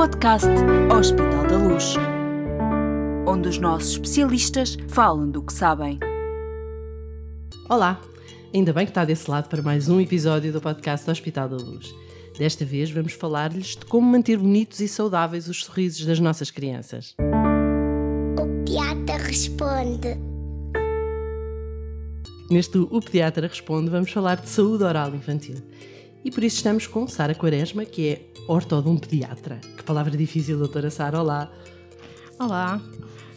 podcast Hospital da Luz, onde os nossos especialistas falam do que sabem. Olá, ainda bem que está desse lado para mais um episódio do podcast Hospital da Luz. Desta vez vamos falar-lhes de como manter bonitos e saudáveis os sorrisos das nossas crianças. O Piata responde. Neste O Pediatra Responde vamos falar de saúde oral infantil. E por isso estamos com Sara Quaresma, que é ortodompediatra. Que palavra difícil, doutora Sara. Olá. Olá,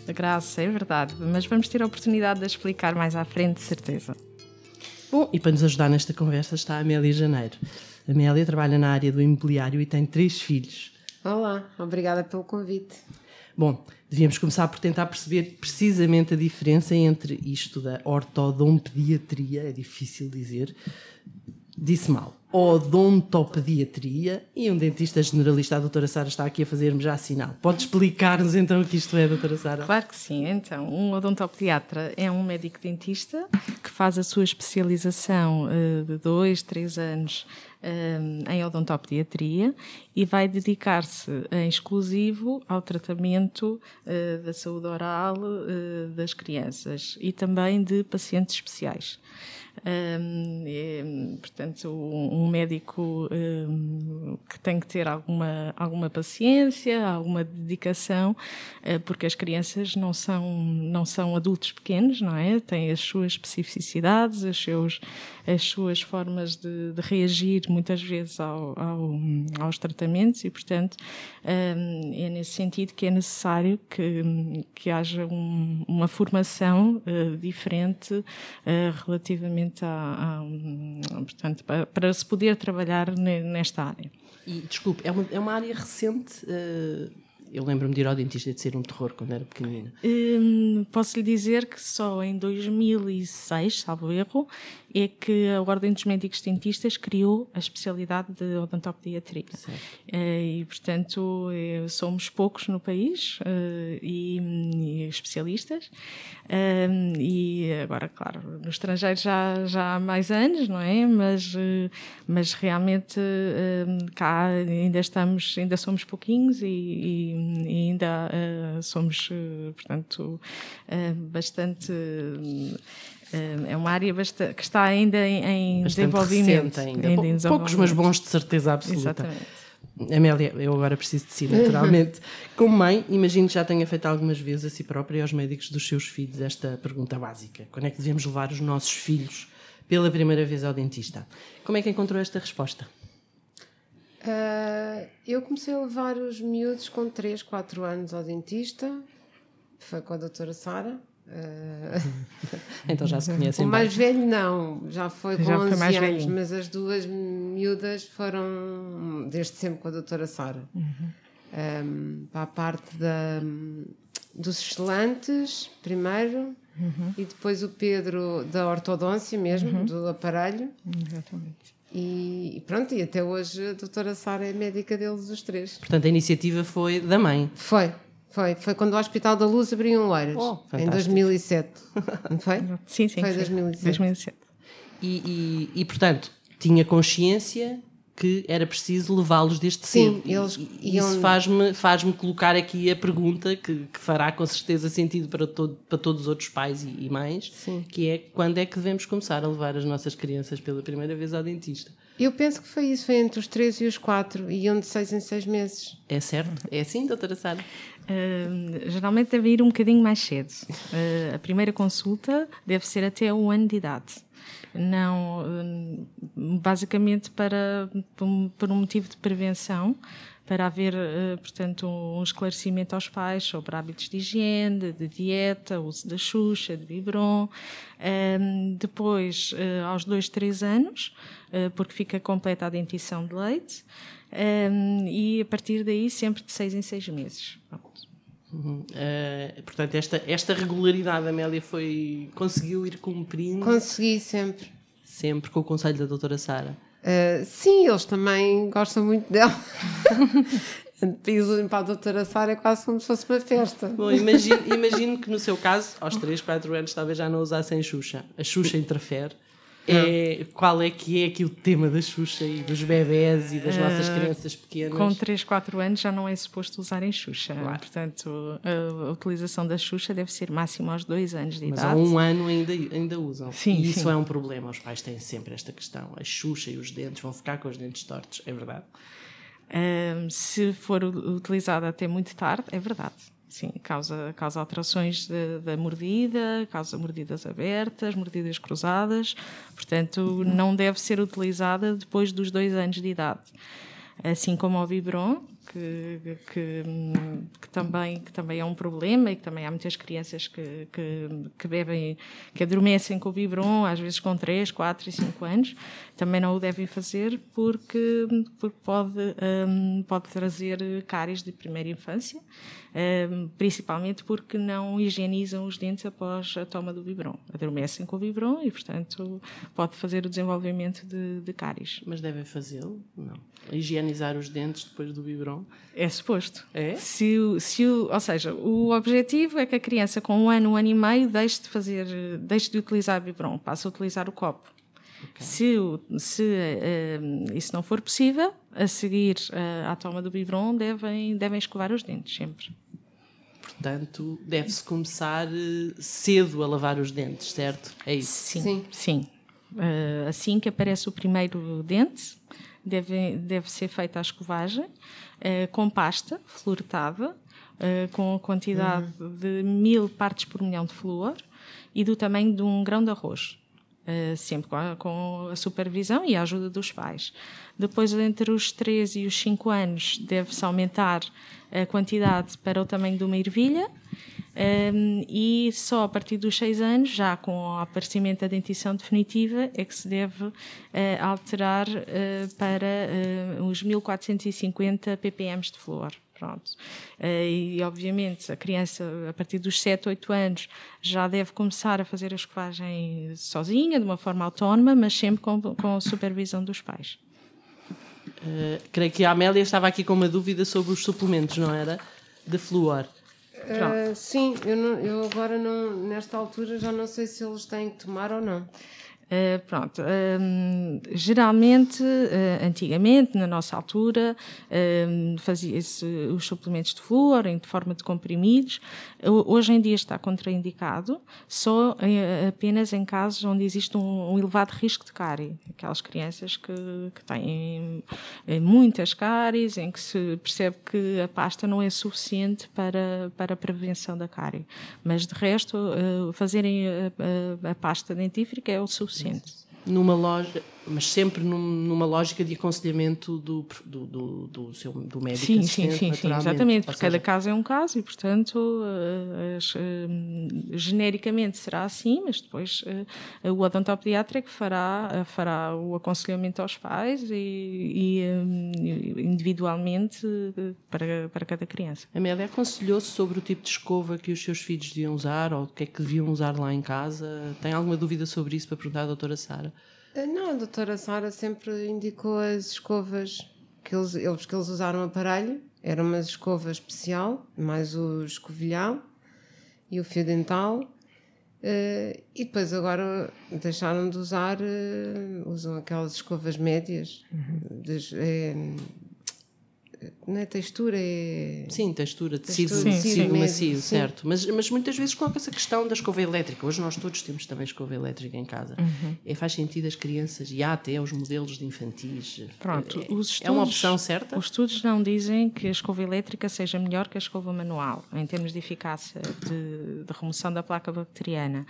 Graça, é verdade, mas vamos ter a oportunidade de explicar mais à frente, de certeza. Bom, e para nos ajudar nesta conversa está a Amélia Janeiro. A Amélia trabalha na área do imobiliário e tem três filhos. Olá, obrigada pelo convite. Bom, devíamos começar por tentar perceber precisamente a diferença entre isto da ortodompediatria, é difícil dizer, disse mal, odontopediatria e um dentista generalista, a doutora Sara está aqui a fazer-me já sinal. Pode explicar-nos então o que isto é, doutora Sara? Claro que sim. Então, um odontopediatra é um médico dentista que faz a sua especialização uh, de dois, três anos um, em odontopediatria e vai dedicar-se em exclusivo ao tratamento uh, da saúde oral uh, das crianças e também de pacientes especiais. Um, é, portanto, um médico um, que tem que ter alguma, alguma paciência, alguma dedicação, uh, porque as crianças não são, não são adultos pequenos, não é? Têm as suas especificidades, as, seus, as suas formas de, de reagir muitas vezes ao, ao, aos tratamentos e, portanto, um, é nesse sentido que é necessário que, que haja um, uma formação uh, diferente uh, relativamente a, a, portanto, para, para, se poder trabalhar nesta área. E, desculpe, é uma, é uma área recente. Uh, eu lembro-me de ir ao dentista e de ser um terror quando era pequenina. Hum, posso lhe dizer que só em 2006, salvo erro, é que a Ordem dos Médicos Dentistas criou a especialidade de odontopediatria. Uh, e, portanto, uh, somos poucos no país uh, e, e, especialistas. e agora, claro, no estrangeiro já, já há mais anos, não é? Mas, mas realmente cá ainda estamos, ainda somos pouquinhos e, e, e ainda somos, portanto, bastante eh, é uma área bastante, que está ainda em, em desenvolvimento. Ainda. ainda em Poucos, mas bons de certeza absoluta. Exatamente. Amélia, eu agora preciso de si, naturalmente. Como mãe, imagino que já tenha feito algumas vezes a si própria e aos médicos dos seus filhos esta pergunta básica: quando é que devemos levar os nossos filhos pela primeira vez ao dentista? Como é que encontrou esta resposta? Uh, eu comecei a levar os miúdos com 3, 4 anos ao dentista, foi com a doutora Sara. Uh... então já se conhecem O mais bem. velho não, já foi com já 11 anos, velhinho. mas as duas miúdas foram desde sempre com a doutora Sara. Uhum. Um, para a parte da, dos excelantes, primeiro, uhum. e depois o Pedro da ortodôncia mesmo, uhum. do aparelho. Exatamente. E pronto, e até hoje a doutora Sara é médica deles, os três. Portanto, a iniciativa foi da mãe. Foi, foi, foi quando o Hospital da Luz abriu um Oeiras, oh, em 2007. Não foi? Sim, sim. Foi em 2007. 2007. E, e, e, portanto, tinha consciência que era preciso levá-los desde Sim, cedo. Eles e iam... isso faz-me faz colocar aqui a pergunta que, que, fará com certeza sentido para, todo, para todos os outros pais e, e mães, Sim. que é quando é que devemos começar a levar as nossas crianças pela primeira vez ao dentista? Eu penso que foi isso, foi entre os 3 e os 4, e iam de 6 em 6 meses. É certo? É assim, doutora Sara? Uh, geralmente deve ir um bocadinho mais cedo. Uh, a primeira consulta deve ser até um ano de idade. Não, uh, basicamente para, por um motivo de prevenção, para haver, portanto, um esclarecimento aos pais sobre hábitos de higiene, de dieta, uso da Xuxa, de Vibron. depois, aos dois, três anos, porque fica completa a dentição de leite. e a partir daí, sempre de seis em seis meses. Uhum. Uh, portanto, esta, esta regularidade, Amélia, foi, conseguiu ir cumprindo? Consegui sempre. Sempre, com o conselho da doutora Sara? Uh, sim, eles também gostam muito dela. Piso para a doutora Sara é quase como se fosse uma festa. Bom, imagino, imagino que no seu caso, aos 3, 4 anos, talvez já não usassem Xuxa. A Xuxa interfere? É, qual é que é aqui o tema da Xuxa e dos bebés e das nossas uh, crianças pequenas? Com 3, 4 anos já não é suposto usarem Xuxa. Claro. Portanto, a, utilização da Xuxa deve ser máximo aos 2 anos de Mas idade. Mas há um ano ainda, ainda usam. Sim, e isso sim. é um problema. Os pais têm sempre esta questão. A Xuxa e os dentes vão ficar com os dentes tortos. É verdade? Uh, se for utilizada até muito tarde, é verdade. Sim, causa, causa alterações da mordida, causa mordidas abertas, mordidas cruzadas, portanto, não deve ser utilizada depois dos dois anos de idade. Assim como o Vibron, que, que, que, também, que também é um problema e que também há muitas crianças que, que, que bebem, que adormecem com o biberon, às vezes com 3, 4 e 5 anos, também não o devem fazer porque, porque pode, um, pode trazer cáries de primeira infância, um, principalmente porque não higienizam os dentes após a toma do biberon. Adormecem com o biberon e, portanto, pode fazer o desenvolvimento de, de cáries. Mas devem fazê-lo? Não. Higienizar os dentes depois do biberon? É suposto. É? Se, se, ou seja, o objetivo é que a criança com um ano, um ano e meio deixe de fazer, deixe de utilizar o biberon, passe a utilizar o copo. Okay. Se, se uh, isso não for possível, a seguir uh, à toma do biberon devem, devem escovar os dentes sempre. Portanto, deve-se começar uh, cedo a lavar os dentes, certo? É isso? Sim. Sim. sim. assim que aparece o primeiro dente, deve, deve ser feita a escovagem uh, com pasta fluoretada, uh, com a quantidade uhum. de mil partes por milhão de flúor e do tamanho de um grão de arroz. Uh, sempre com a, com a, supervisão e a ajuda dos pais. Depois, entre os 3 e os 5 anos, deve-se aumentar a quantidade para o tamanho de uma ervilha um, e só a partir dos 6 anos, já com o aparecimento da dentição definitiva, é que se deve uh, alterar uh, para uh, os 1450 ppm de flúor. Pronto. e obviamente a criança a partir dos 7, 8 anos já deve começar a fazer a escovagem sozinha, de uma forma autónoma, mas sempre com, com a supervisão dos pais. creio que a Amélia estava aqui com uma dúvida sobre os suplementos, não era? De flúor. Uh, sim, eu, não, eu agora não, nesta altura já não sei se eles têm que tomar ou não. Uh, pronto, uh, geralmente, uh, antigamente, na nossa altura, fazia-se os suplementos de flúor em forma de comprimidos. Hoje em dia está contraindicado, só apenas em casos onde existe um, um elevado risco de cárie. Aquelas crianças que, que têm muitas cáries, em que se percebe que a pasta não é suficiente para, para a prevenção da cárie. Mas, de resto, fazerem a, a, a pasta dentífrica é o suficiente suficiente. Numa loja, mas sempre num, numa lógica de aconselhamento do, do, do, do, seu, do médico sim, sim, sim, sim, exatamente, porque cada caso é um caso e, portanto, uh, uh, genericamente será assim, mas depois uh, o odontopediatra é que fará, fará o aconselhamento aos pais e, e individualmente para, para cada criança. Amélia, aconselhou-se sobre o tipo de escova que os seus filhos deviam usar ou o que é que deviam usar lá em casa? Tem alguma dúvida sobre isso para perguntar à doutora Sara? Eh, não, a doutora Sara sempre indicou as escovas que eles, eles, que eles usaram aparelho. Era uma escova especial, mais o escovilhão e o fio dental. Uh, e depois agora deixaram de usar, uh, usam aquelas escovas médias. Uhum. É, não é textura, é. Sim, textura, tecido, textura, sim, tecido sim, macio, sim. certo. Mas, mas muitas vezes coloca-se a questão da escova elétrica. Hoje nós todos temos também escova elétrica em casa. Uhum. É, faz sentido as crianças e há até os modelos de infantis. Pronto, é, os estudos, é uma opção certa? Os estudos não dizem que a escova elétrica seja melhor que a escova manual, em termos de eficácia de, de remoção da placa bacteriana.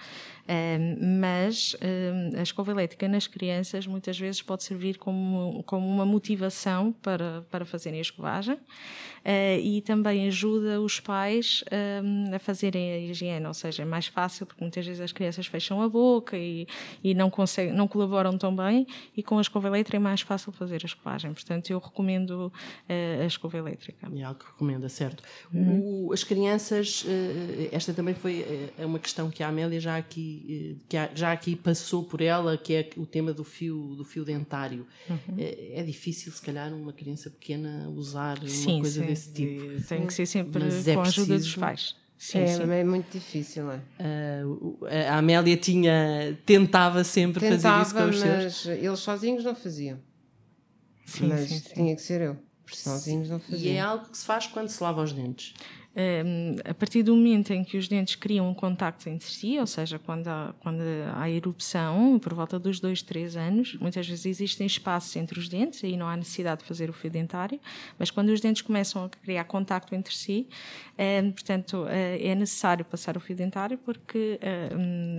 Um, mas um, a escova elétrica nas crianças muitas vezes pode servir como, como uma motivação para, para fazerem a escovagem uh, e também ajuda os pais um, a fazerem a higiene, ou seja, é mais fácil porque muitas vezes as crianças fecham a boca e, e não, conseguem, não colaboram tão bem e com a escova elétrica é mais fácil fazer a escovagem. Portanto, eu recomendo uh, a escova elétrica. É algo que recomenda, certo. Uhum. O, as crianças, uh, esta também foi é uma questão que a Amélia já aqui que já aqui passou por ela, que é o tema do fio, do fio dentário. Uhum. É, é, difícil, se calhar, uma criança pequena usar sim, uma coisa sim. Desse tipo. Tem que ser sempre Mas é com a ajuda dos pais. Sim, é, sim. é muito difícil, é? Uh, a Amélia tinha, tentava sempre tentava, fazer isso com os mas seus. eles sozinhos não faziam. Sim, mas sim, tinha que ser eu. Sozinhos não faziam. E é algo que se faz quando se lava os dentes a partir do momento em que os dentes criam um contacto entre si, ou seja, quando há, quando há erupção, por volta dos 2, 3 anos, muitas vezes existem espaços entre os dentes, aí não há necessidade de fazer o fio dentário, mas quando os dentes começam a criar contacto entre si, portanto, é, é necessário passar o fio dentário porque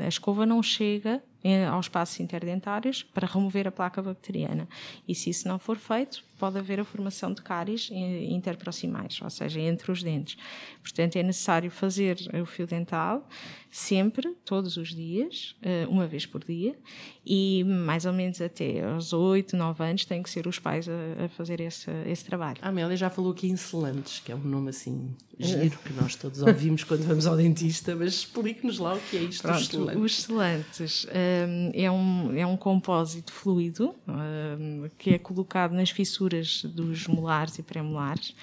a escova não chega aos espaços interdentários para remover a placa bacteriana. E se isso não for feito, pode haver a formação de cáries interproximais, ou seja, entre os dentes. Portanto, é necessário fazer o fio dental sempre, todos os dias, eh, uma vez por dia, e mais ou menos até aos 8, 9 anos têm que ser os pais a, a fazer esse, esse trabalho. A Amélia já falou aqui em selantes, que é um nome assim giro que nós todos ouvimos quando vamos ao dentista, mas explique-nos lá o que é isto Pronto, os selantes. Os selantes um, é, um, é um compósito fluido um, que é colocado nas fissuras dos molares e pré-molares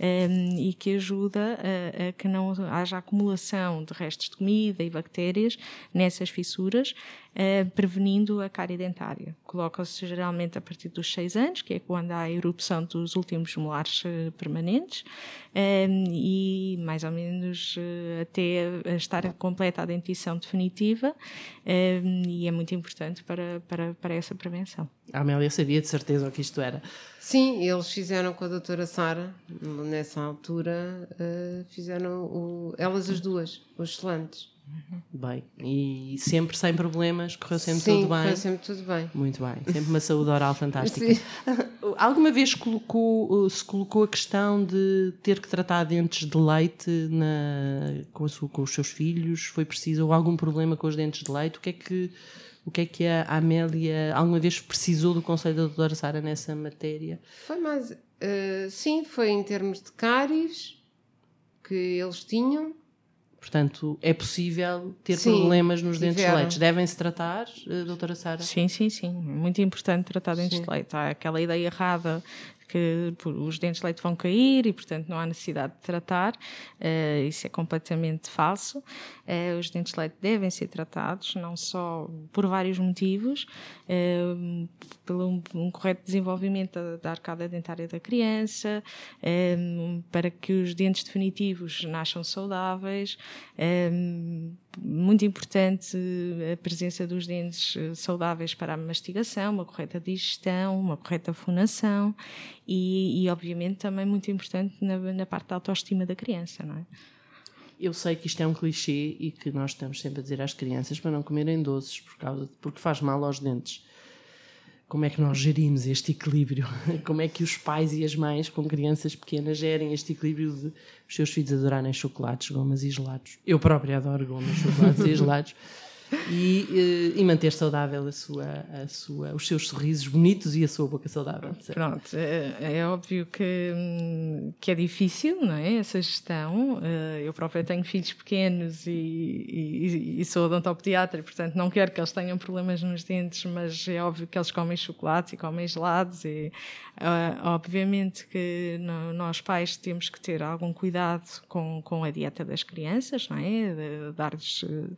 um, e que ajuda a, a que não haja acumulação de restos de comida e bactérias nessas fissuras, uh, prevenindo a cárie dentária. Coloca-se geralmente a partir dos 6 anos, que é quando há a erupção dos últimos molares uh, permanentes, um, e mais ou menos uh, até estar completa a dentição definitiva, um, e é muito importante para, para, para essa prevenção. A Amélia sabia de certeza o que isto era. Sim, eles fizeram com a doutora Sara, nessa altura, uh, fizeram o, elas as duas, os selantes. Bem, e sempre sem problemas, correu sempre Sim, tudo bem. correu sempre tudo bem. Muito bem, sempre uma saúde oral fantástica. Sim. Alguma vez colocou, se colocou a questão de ter que tratar dentes de leite na, com, sua, com os seus filhos? Foi preciso? Ou algum problema com os dentes de leite? O que é que, o que, é que a Amélia alguma vez precisou do conselho da doutora Sara nessa matéria? Foi mais. Uh, sim, foi em termos de cáries que eles tinham Portanto, é possível ter sim, problemas nos dentes de leite. Devem-se tratar, eh, doutora Sara? Sim, sim, sim. Muito importante tratar dentes sim. de leite. Há aquela ideia errada que os dentes de leite vão cair e, portanto, não há necessidade de tratar. Uh, isso é completamente falso. Uh, os dentes de leite devem ser tratados, não só por vários motivos, uh, pelo um, um, correto desenvolvimento da, da, arcada dentária da criança, para que os dentes definitivos nasçam saudáveis muito importante a presença dos dentes eh, saudáveis para a mastigação, uma correta digestão, uma correta fonação e, e obviamente, também muito importante na, na parte da autoestima da criança, não é? Eu sei que isto é um clichê e que nós estamos sempre a dizer às crianças para não comerem doces por causa, porque faz mal aos dentes como é que nós gerimos este equilíbrio? Como é que os pais e as mães com crianças pequenas gerem este equilíbrio de os seus filhos adorarem chocolates, gomas e gelados? Eu própria adoro gomas, chocolates e gelados e, eh, e manter saudável a sua, a sua, os seus sorrisos bonitos e a sua boca saudável. Certo? Pronto, é, é, óbvio que, que é difícil, não é? Essa gestão. Eh, eu própria tenho filhos pequenos e, e, e sou odontopediatra, portanto não quero que eles tenham problemas nos dentes, mas é óbvio que eles comem chocolates e comem gelados e Uh, obviamente que nós pais temos que ter algum cuidado com, com a dieta das crianças, não é? Dar-lhes uh,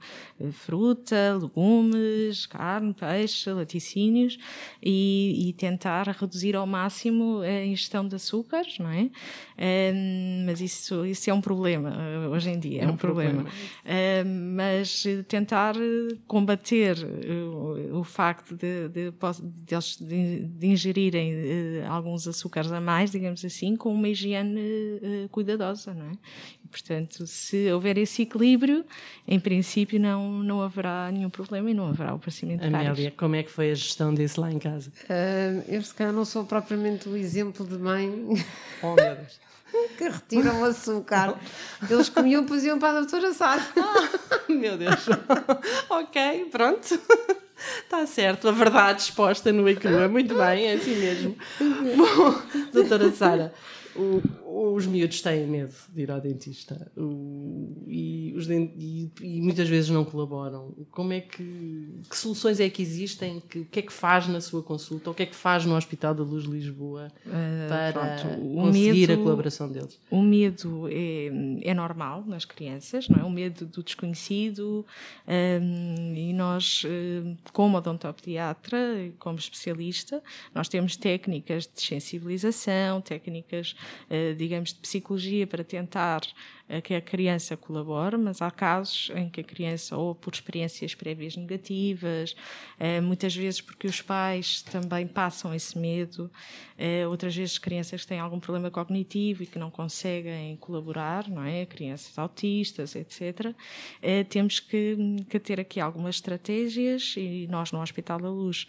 fruta, legumes, carne, peixe, laticínios e, e, tentar reduzir ao máximo a ingestão de açúcares, não é? Uh, mas isso, isso é um problema hoje em dia, é, é um, problema. problema. mas tentar combater o, o facto de, de, de, de, ingerirem alguns açúcares a mais, digamos assim, com uma higiene cuidadosa, não é? Portanto, se houver esse equilíbrio, em princípio não, não haverá nenhum problema e não haverá o aparecimento de Amélia, como é que foi a gestão disso lá em casa? Uh, eu, se calhar, não sou propriamente o exemplo de mãe. Oh, meu Deus. que retiram o açúcar. Eles comiam, depois iam para a doutora Sara. Ah, meu Deus. ok, pronto. Está certo, a verdade exposta no e crua. Muito bem, é assim mesmo. Bom, doutora Sara, o, os miúdos têm medo de ir ao dentista o, e, os dent, e, e, muitas vezes não colaboram. Como é que, que soluções é que existem? Que, o que é que faz na sua consulta? O que é que faz no Hospital da Luz Lisboa uh, para pronto, conseguir medo, a colaboração deles? O medo é, é normal nas crianças, não é? O medo do desconhecido um, e nós, como odontopediatra, como especialista, nós temos técnicas de sensibilização, técnicas uh, digamos, de psicologia para tentar uh, que a criança colabore, mas há casos em que a criança, ou por experiências prévias negativas, uh, muitas vezes porque os pais também passam esse medo, uh, outras vezes crianças que têm algum problema cognitivo e que não conseguem colaborar, não é? Crianças autistas, etc. temos que, que, ter aqui algumas estratégias e nós no Hospital da Luz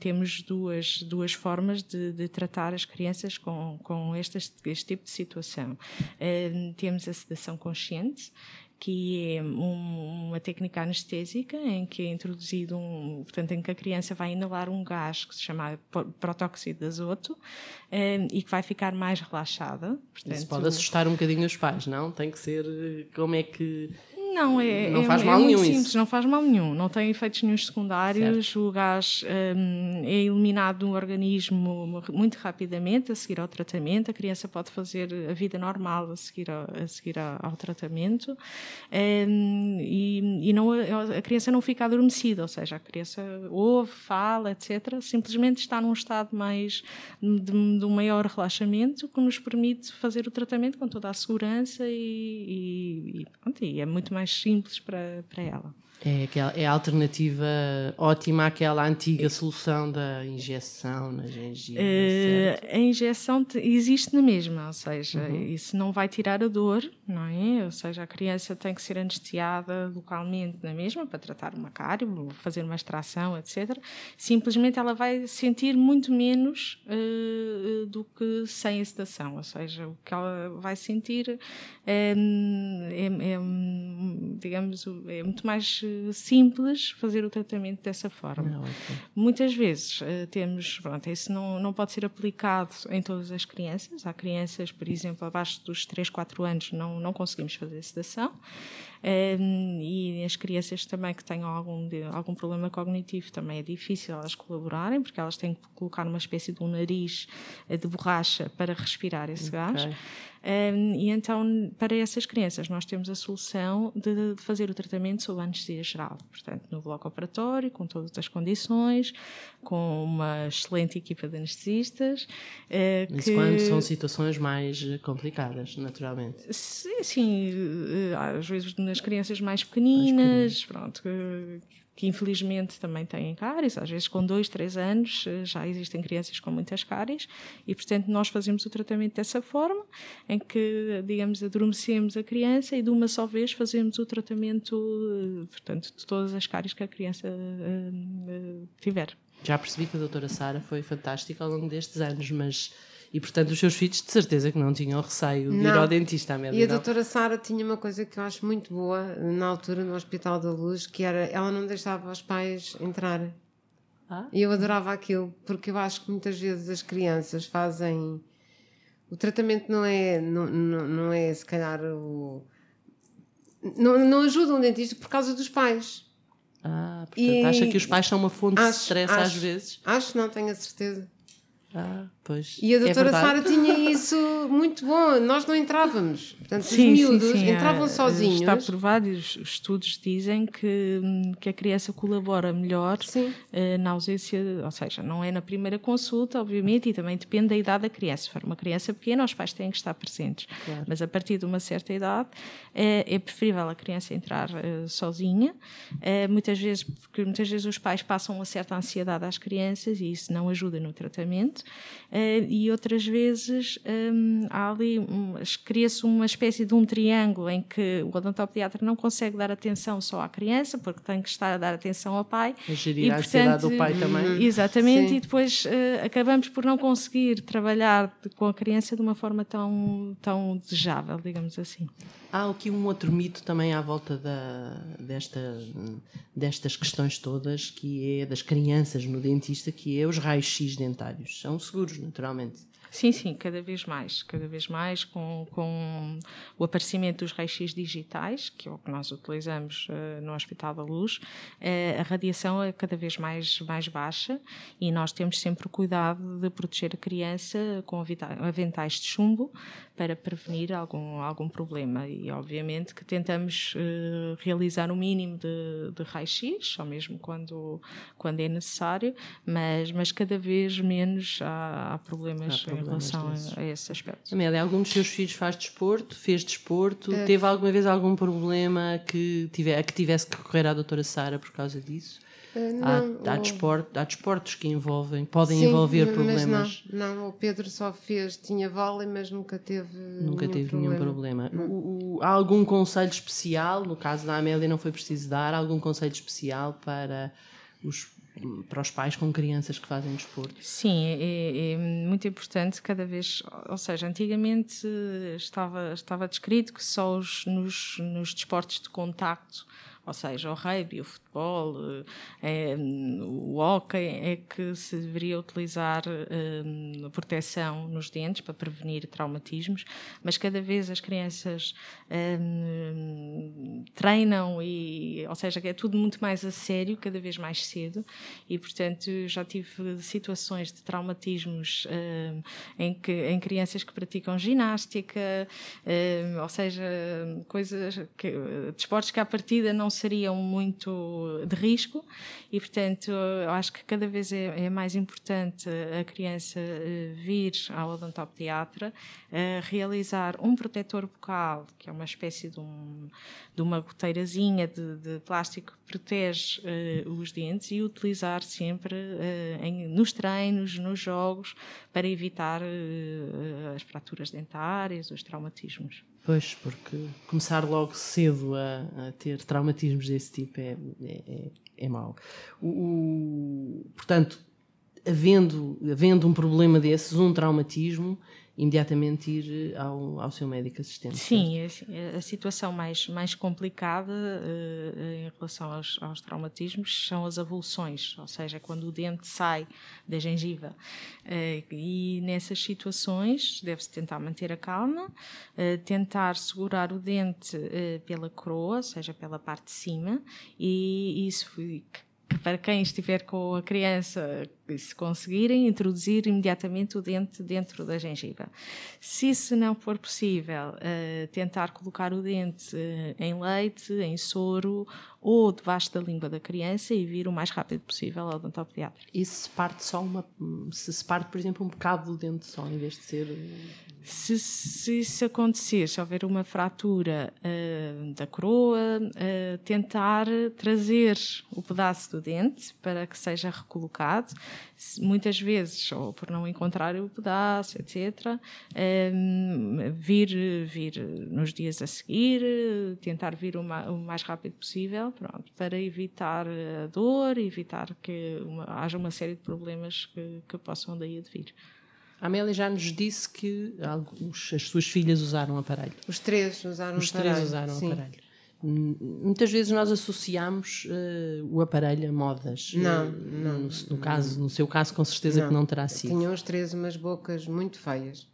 temos duas, duas formas de, de tratar as crianças com, com estas este tipo de situação. Uh, temos a sedação consciente, que é um, uma técnica anestésica em que é introduzido um, portanto, em que a criança vai inalar um gás que se chama protóxido de azoto um, e que vai ficar mais relaxada. Portanto, Isso pode assustar um bocadinho os pais, não? Tem que ser eh, como é que não, é, não faz é, mal é nenhum simples, isso. não faz mal nenhum, não tem efeitos nenhum secundários, certo. o gás um, é eliminado do organismo muito rapidamente a seguir ao tratamento, a criança pode fazer a vida normal a seguir ao, a seguir ao, tratamento um, e, e não, a criança não fica adormecida, ou seja, a criança ouve, fala, etc. Simplesmente está num estado mais de, de um maior relaxamento que nos permite fazer o tratamento com toda a segurança e, e, e, pronto, e é muito mais mais simples para, para ela. É, aquela, é a alternativa ótima àquela antiga solução da injeção na gengiva. Uh, a injeção existe na mesma, ou seja, uhum. isso não vai tirar a dor, não é? Ou seja, a criança tem que ser anestesiada localmente na mesma para tratar uma cárie, fazer uma extração, etc. Simplesmente ela vai sentir muito menos uh, do que sem a sedação, ou seja, o que ela vai sentir é, é, é digamos, é muito mais simples fazer o tratamento dessa forma. Não, okay. Muitas vezes uh, temos, pronto, isso não, não pode ser aplicado em todas as crianças. Há crianças, por exemplo, abaixo dos 3, 4 anos não, não conseguimos fazer sedação. Um, e as crianças também que tenham algum, algum problema cognitivo também é difícil elas colaborarem, porque elas têm que colocar uma espécie de um nariz eh, de borracha para respirar esse okay. gás. Um, e então, para essas crianças, nós temos a solução de, de, fazer o tratamento sob anestesia geral, portanto, no bloco operatório, com todas as condições, com uma excelente equipa de anestesistas. Uh, Isso que... quando são situações mais complicadas, naturalmente. Sim, uh, às vezes nas crianças mais pequeninas, mais pronto, que, que infelizmente também têm cáries, às vezes com dois, três anos eh, já existem crianças com muitas cáries e, portanto, nós fazemos o tratamento dessa forma, em que, digamos, adormecemos a criança e de uma só vez fazemos o tratamento, eh, portanto, de todas as cáries que a criança uh, tiver. Já percebi que a doutora Sara foi fantástica ao longo destes anos, mas e portanto os seus filhos de certeza que não tinham receio de ir ao dentista à E a doutora Sara tinha uma coisa que eu acho muito boa na altura no Hospital da Luz, que era ela não deixava os pais entrar. Ah? E eu adorava aquilo, porque eu acho que muitas vezes as crianças fazem. O tratamento não é, não, não, não é se calhar o. Não, não ajuda um dentista por causa dos pais. Ah, portanto, e acha que os pais são uma fonte acho, de stress acho, às vezes? Acho, não tenho a certeza. Ah, pois. E a é doutora é Sara tinha isso muito bom, nós não entrávamos. Portanto, sim, os miúdos sim, sim. entravam é, sozinhos. Está provado, os estudos dizem que, que a criança colabora melhor uh, na ausência, ou seja, não é na primeira consulta, obviamente, e também depende da idade da criança. Se for uma criança pequena, os pais têm que estar presentes. Claro. Mas a partir de uma certa idade, é, é preferível a criança entrar sozinha. Muitas vezes, porque muitas vezes os pais passam uma certa ansiedade às crianças e isso não ajuda no tratamento. E outras vezes um, há ali, um, cria-se uma espécie de um triângulo em que o odontopediatra não consegue dar atenção só à criança, porque tem que estar a dar atenção ao pai. A gerir e, a ansiedade do pai também. Uhum. Exatamente, Sim. e depois uh, acabamos por não conseguir trabalhar com a criança de uma forma tão, tão desejável, digamos assim. Há aqui um outro mito também à volta da, desta, destas questões todas, que é das crianças no dentista, que é os raios-x dentários. São seguros, naturalmente. Sim, sim, cada vez mais, cada vez mais com, com o aparecimento dos raios digitais, que é o que nós utilizamos uh, no Hospital da Luz, uh, a radiação é cada vez mais, mais baixa e nós temos sempre o cuidado de proteger a criança com aventais de chumbo para prevenir algum, algum problema e obviamente que tentamos uh, realizar o mínimo de, de raio-x, ou mesmo quando, quando é necessário, mas, mas cada vez menos há, há problemas, há problemas em relação a, a, esse aspecto. Amélia, algum dos seus filhos faz desporto? Fez desporto? Uh, Teve alguma vez algum problema que, tiver, que tivesse que recorrer à doutora Sara por causa disso? Uh, não, há, há, desporto, há desportos que envolvem, podem sim, envolver problemas. Não, não, o Pedro só fez, tinha vôlei, mas nunca teve Nunca nenhum teve problema. nenhum problema. O, o, há algum conselho especial, no caso da Amélia não foi preciso dar, algum conselho especial para os para os pais com crianças que fazem desporto? Sim, é, é, muito importante cada vez, ou seja, antigamente estava, estava descrito que só os, nos, nos desportos de contacto ou seja, o rugby, o futebol, é, o hockey, é que se deveria utilizar é, proteção nos dentes para prevenir traumatismos, mas cada vez as crianças é, treinam e, ou seja, é tudo muito mais a sério, cada vez mais cedo, e portanto já tive situações de traumatismos em que em crianças que praticam ginástica, ou seja, coisas que desportos que à partida não seriam muito de risco e, portanto, eu acho que cada vez é, é mais importante a criança eh, vir ao odontopediatra uh, realizar um protetor bucal, que é uma espécie de, um, de uma goteirazinha de, de plástico que protege uh, os dentes e utilizar sempre em, nos treinos, nos jogos, para evitar as fraturas dentárias, os traumatismos. Pois, porque começar logo cedo a, a ter traumatismos desse tipo é, é, é, é mau. O, o, portanto, havendo, havendo um problema desses, um traumatismo, imediatamente ir eh, ao, ao seu médico assistente. Sim, a, a, situação mais, mais complicada uh, em relação aos, aos, traumatismos são as avulsões, ou seja, quando o dente sai da gengiva. Uh, e nessas situações deve-se tentar manter a calma, uh, tentar segurar o dente pela coroa, ou seja, pela parte de cima, e isso para quem estiver com a criança se conseguirem, introduzir imediatamente o dente dentro da gengiva. Se isso não for possível, uh, tentar colocar o dente uh, em leite, em soro ou debaixo da língua da criança e vir o mais rápido possível ao odontopediatra. E se parte só uma, se se parte, por exemplo, um bocado do dente só, em vez de ser... Se, se isso acontecer, se houver uma fratura uh, da coroa, tentar trazer o pedaço do dente para que seja recolocado muitas vezes, ou por não encontrar o pedaço, etc., um, vir, vir nos dias a seguir, tentar vir o, ma o mais rápido possível, pronto, para evitar a dor, evitar que uma, haja uma série de problemas que, que possam daí advir. A Amélia já nos disse que alguns, as suas filhas usaram aparelho. Os três usaram Os aparelho. Os três usaram Sim. aparelho. Muitas vezes nós associamos uh, o aparelho a modas. Não, uh, não. No, no, caso, no seu caso, com certeza não. que não terá sido. Tinham os três umas bocas muito feias.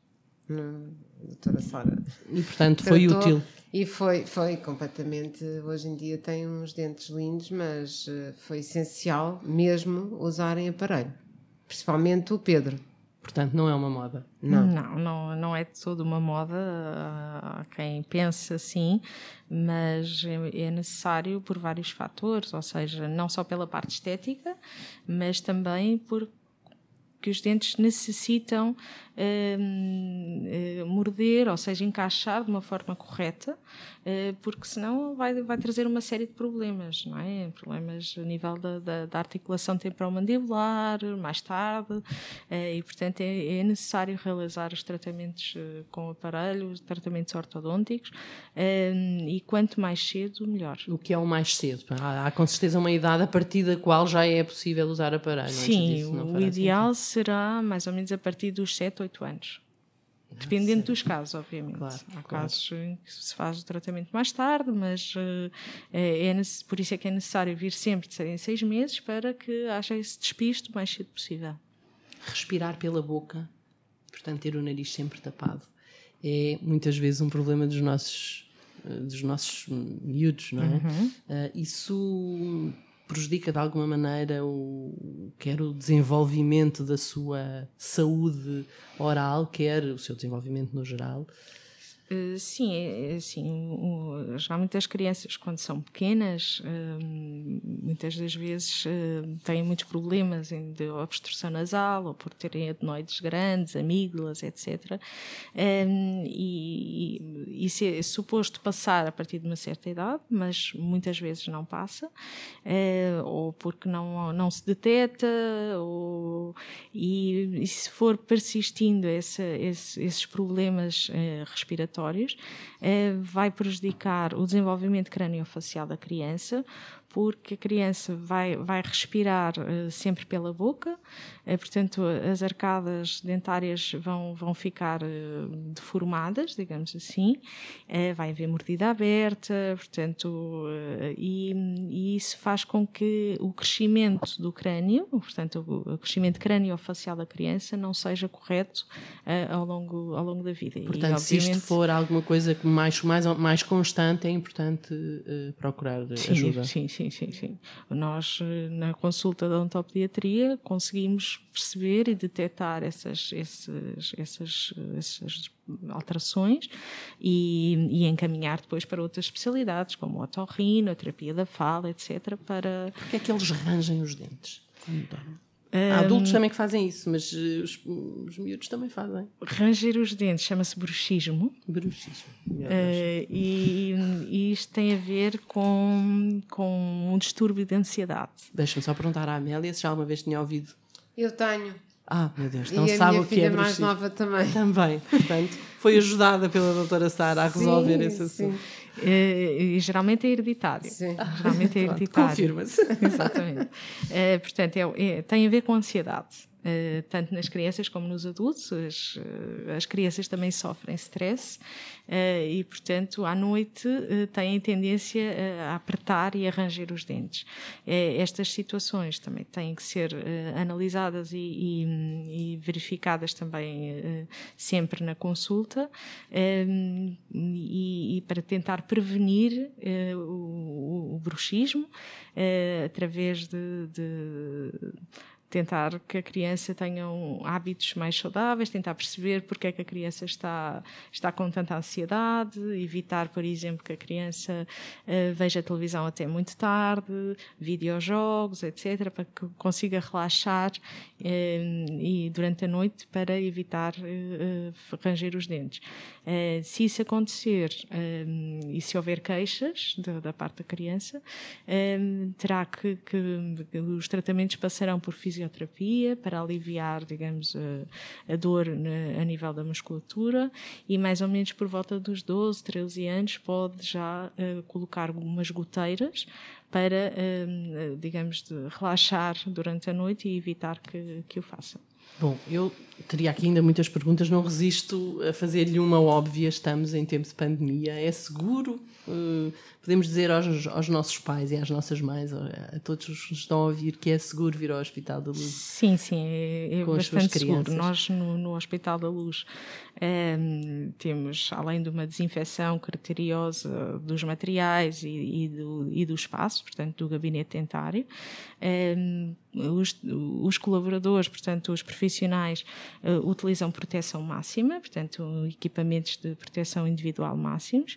Não, doutora Sara. E portanto foi Tratou, útil. E foi, foi completamente. Hoje em dia tem uns dentes lindos, mas uh, foi essencial mesmo usarem aparelho. Principalmente o Pedro. Portanto, não é uma moda. Não, não, não, não é de toda uma moda. Há quem pense assim, mas é, é necessário por vários fatores, ou seja, não só pela parte estética, mas também por que os dentes necessitam uh, morder, ou seja, encaixar de uma forma correta, uh, porque senão vai, vai trazer uma série de problemas, não é? Problemas a nível da, da, da articulação temporomandibular, mais tarde, e portanto é, é, necessário realizar os tratamentos com aparelhos, tratamentos ortodônticos, e quanto mais cedo, melhor. O que é o mais cedo? Há, há com certeza uma idade a partir da qual já é possível usar aparelho. Sim, disso, o ideal sentido. Será mais ou menos a partir dos 7, 8 anos. Dependendo dos casos, obviamente. Claro, Há claro. casos em que se faz o tratamento mais tarde, mas uh, é, é, por isso é que é necessário vir sempre de seis em seis meses para que haja esse despiste o mais cedo possível. Respirar pela boca portanto, ter o nariz sempre tapado é muitas vezes um problema dos nossos, eh, dos nossos miúdos, não é? Uhum. Uh, isso prejudica de alguma maneira o, quer o desenvolvimento da sua saúde oral, quer o seu desenvolvimento no geral. Eh, sim, é, é assim, geralmente as crianças quando são pequenas, hum, muitas das vezes hum, têm muitos problemas de obstrução nasal ou por terem adenoides grandes, amígdalas, etc. Hum, e isso é suposto passar a partir de uma certa idade, mas muitas vezes não passa, eh, ou porque não, não se detecta, ou, e, e se for persistindo esse, esse, esses problemas eh, respiratórios, eh, vai prejudicar o desenvolvimento craniofacial da criança, porque a criança vai, vai respirar uh, sempre pela boca, uh, portanto, as arcadas dentárias vão, vão ficar deformadas, digamos assim, vai haver mordida aberta, portanto, e, e, isso faz com que o crescimento do crânio, portanto, o, crescimento craniofacial da criança não seja correto ao, longo, ao longo da vida. Portanto, e, se isto for alguma coisa mais, mais, mais constante, é importante procurar sim, ajuda. Sim, sim, sim, sim. Nós, eh, na consulta da ontopediatria, conseguimos perceber e detectar essas, essas, essas, essas alterações e, e, encaminhar depois para outras especialidades, como a otorrino, a terapia da fala, etc. Para... Porque é que eles rangem os dentes? Há adultos também que fazem isso, mas eh, os, os miúdos também fazem. Ranger os dentes chama-se bruxismo. Bruxismo. Uh, e, e, isto tem a ver com, com um distúrbio de ansiedade. Deixa-me só perguntar à Amélia se já alguma vez tinha ouvido. Eu tenho. Ah, meu Deus, não e sabe o que é bruxismo. a minha filha mais nova também. Também, portanto, foi ajudada pela doutora Sara a resolver sim, esse assunto. Sim. Eh, e geralmente é hereditário. Sim. Geralmente é hereditário. Confirma-se. Exatamente. Uh, portanto, é, é, tem a ver com ansiedade. Uh, tanto nas crianças como nos adultos. As, uh, as crianças também sofrem stress uh, e, portanto, à noite têm tendência a apertar e a ranger os dentes. estas situações também têm que ser analisadas e, e, e, verificadas também sempre na consulta e, e, para tentar prevenir o, o, bruxismo através de, de tentar que a criança tenha um, hábitos mais saudáveis, tentar perceber porque é que a criança está, está com tanta ansiedade, evitar, por exemplo, que a criança uh, veja televisão até muito tarde, videojogos, etc., para que consiga relaxar uh, e durante a noite para evitar uh, ranger os dentes. se isso acontecer e se houver queixas da, parte da criança, terá que, que os tratamentos passarão por fisioterapia fisioterapia para aliviar, digamos, a, a dor na, a nível da musculatura e mais ou menos por volta dos 12, 13 anos pode já uh, colocar algumas goteiras para, uh, digamos, relaxar durante a noite e evitar que, que o faça. Bom, eu teria aqui ainda muitas perguntas, não resisto a fazer-lhe uma óbvia. Estamos em tempo de pandemia. É seguro? Uh, podemos dizer aos, aos, nossos pais e às nossas mães, a, todos os que estão a ouvir, que é seguro vir ao Hospital da Luz? Sim, sim, é, é bastante seguro. Nós, no, no, Hospital da Luz, um, temos, além de uma desinfecção criteriosa dos materiais e, e, do, e do espaço, portanto, do gabinete dentário, um, os, os, colaboradores, portanto, os profissionais, uh, utilizam proteção máxima, portanto, equipamentos de proteção individual máximos,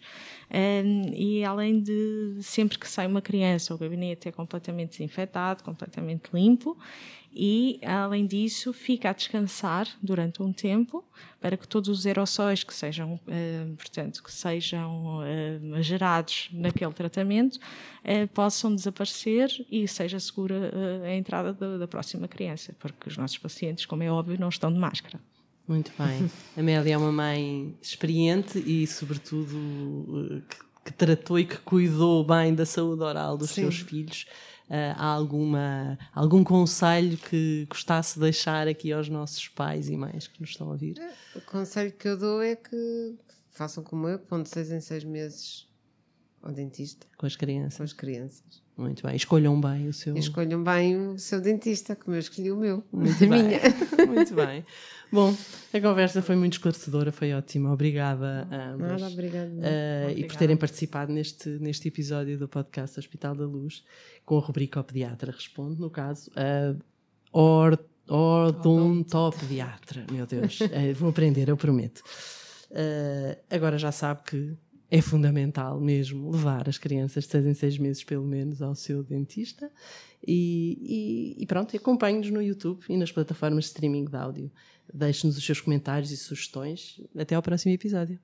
um, e além de sempre que sai uma criança, o gabinete é completamente desinfetado, completamente limpo, e, além disso, fica a descansar durante um tempo para que todos os aerossóis que sejam, eh, portanto, que sejam eh, gerados naquele tratamento eh, possam desaparecer e seja segura a entrada da, da próxima criança, porque os nossos pacientes, como é óbvio, não estão de máscara. Muito bem. Amélia é uma mãe experiente e, sobretudo, que, que, tratou e que cuidou bem da saúde oral dos Sim. seus filhos. Uh, há alguma, algum conselho que gostasse de deixar aqui aos nossos pais e mães que nos estão a ouvir? O conselho que eu dou é que façam como eu, que vão de seis em seis meses ao dentista. Com as crianças. Com as crianças. Muito bem. Escolham bem o seu. Escolham bem o seu dentista, como eu escolhi o meu. Muito bem. Minha. muito bem. Bom, a conversa foi muito esclarecedora, foi ótima. Obrigada a ambos. Nada, obrigada. Uh, e por terem participado neste, neste episódio do podcast Hospital da Luz, com a rubrica O Pediatra Responde, no caso, uh, or, odontopediatra. Meu Deus, uh, vou aprender, eu prometo. Uh, agora já sabe que é fundamental mesmo levar as crianças de 6 em 6 meses, pelo menos, ao seu dentista. E, e, e pronto, acompanhe-nos no YouTube e nas plataformas de streaming de áudio. Deixe-nos os seus comentários e sugestões. Até ao próximo episódio.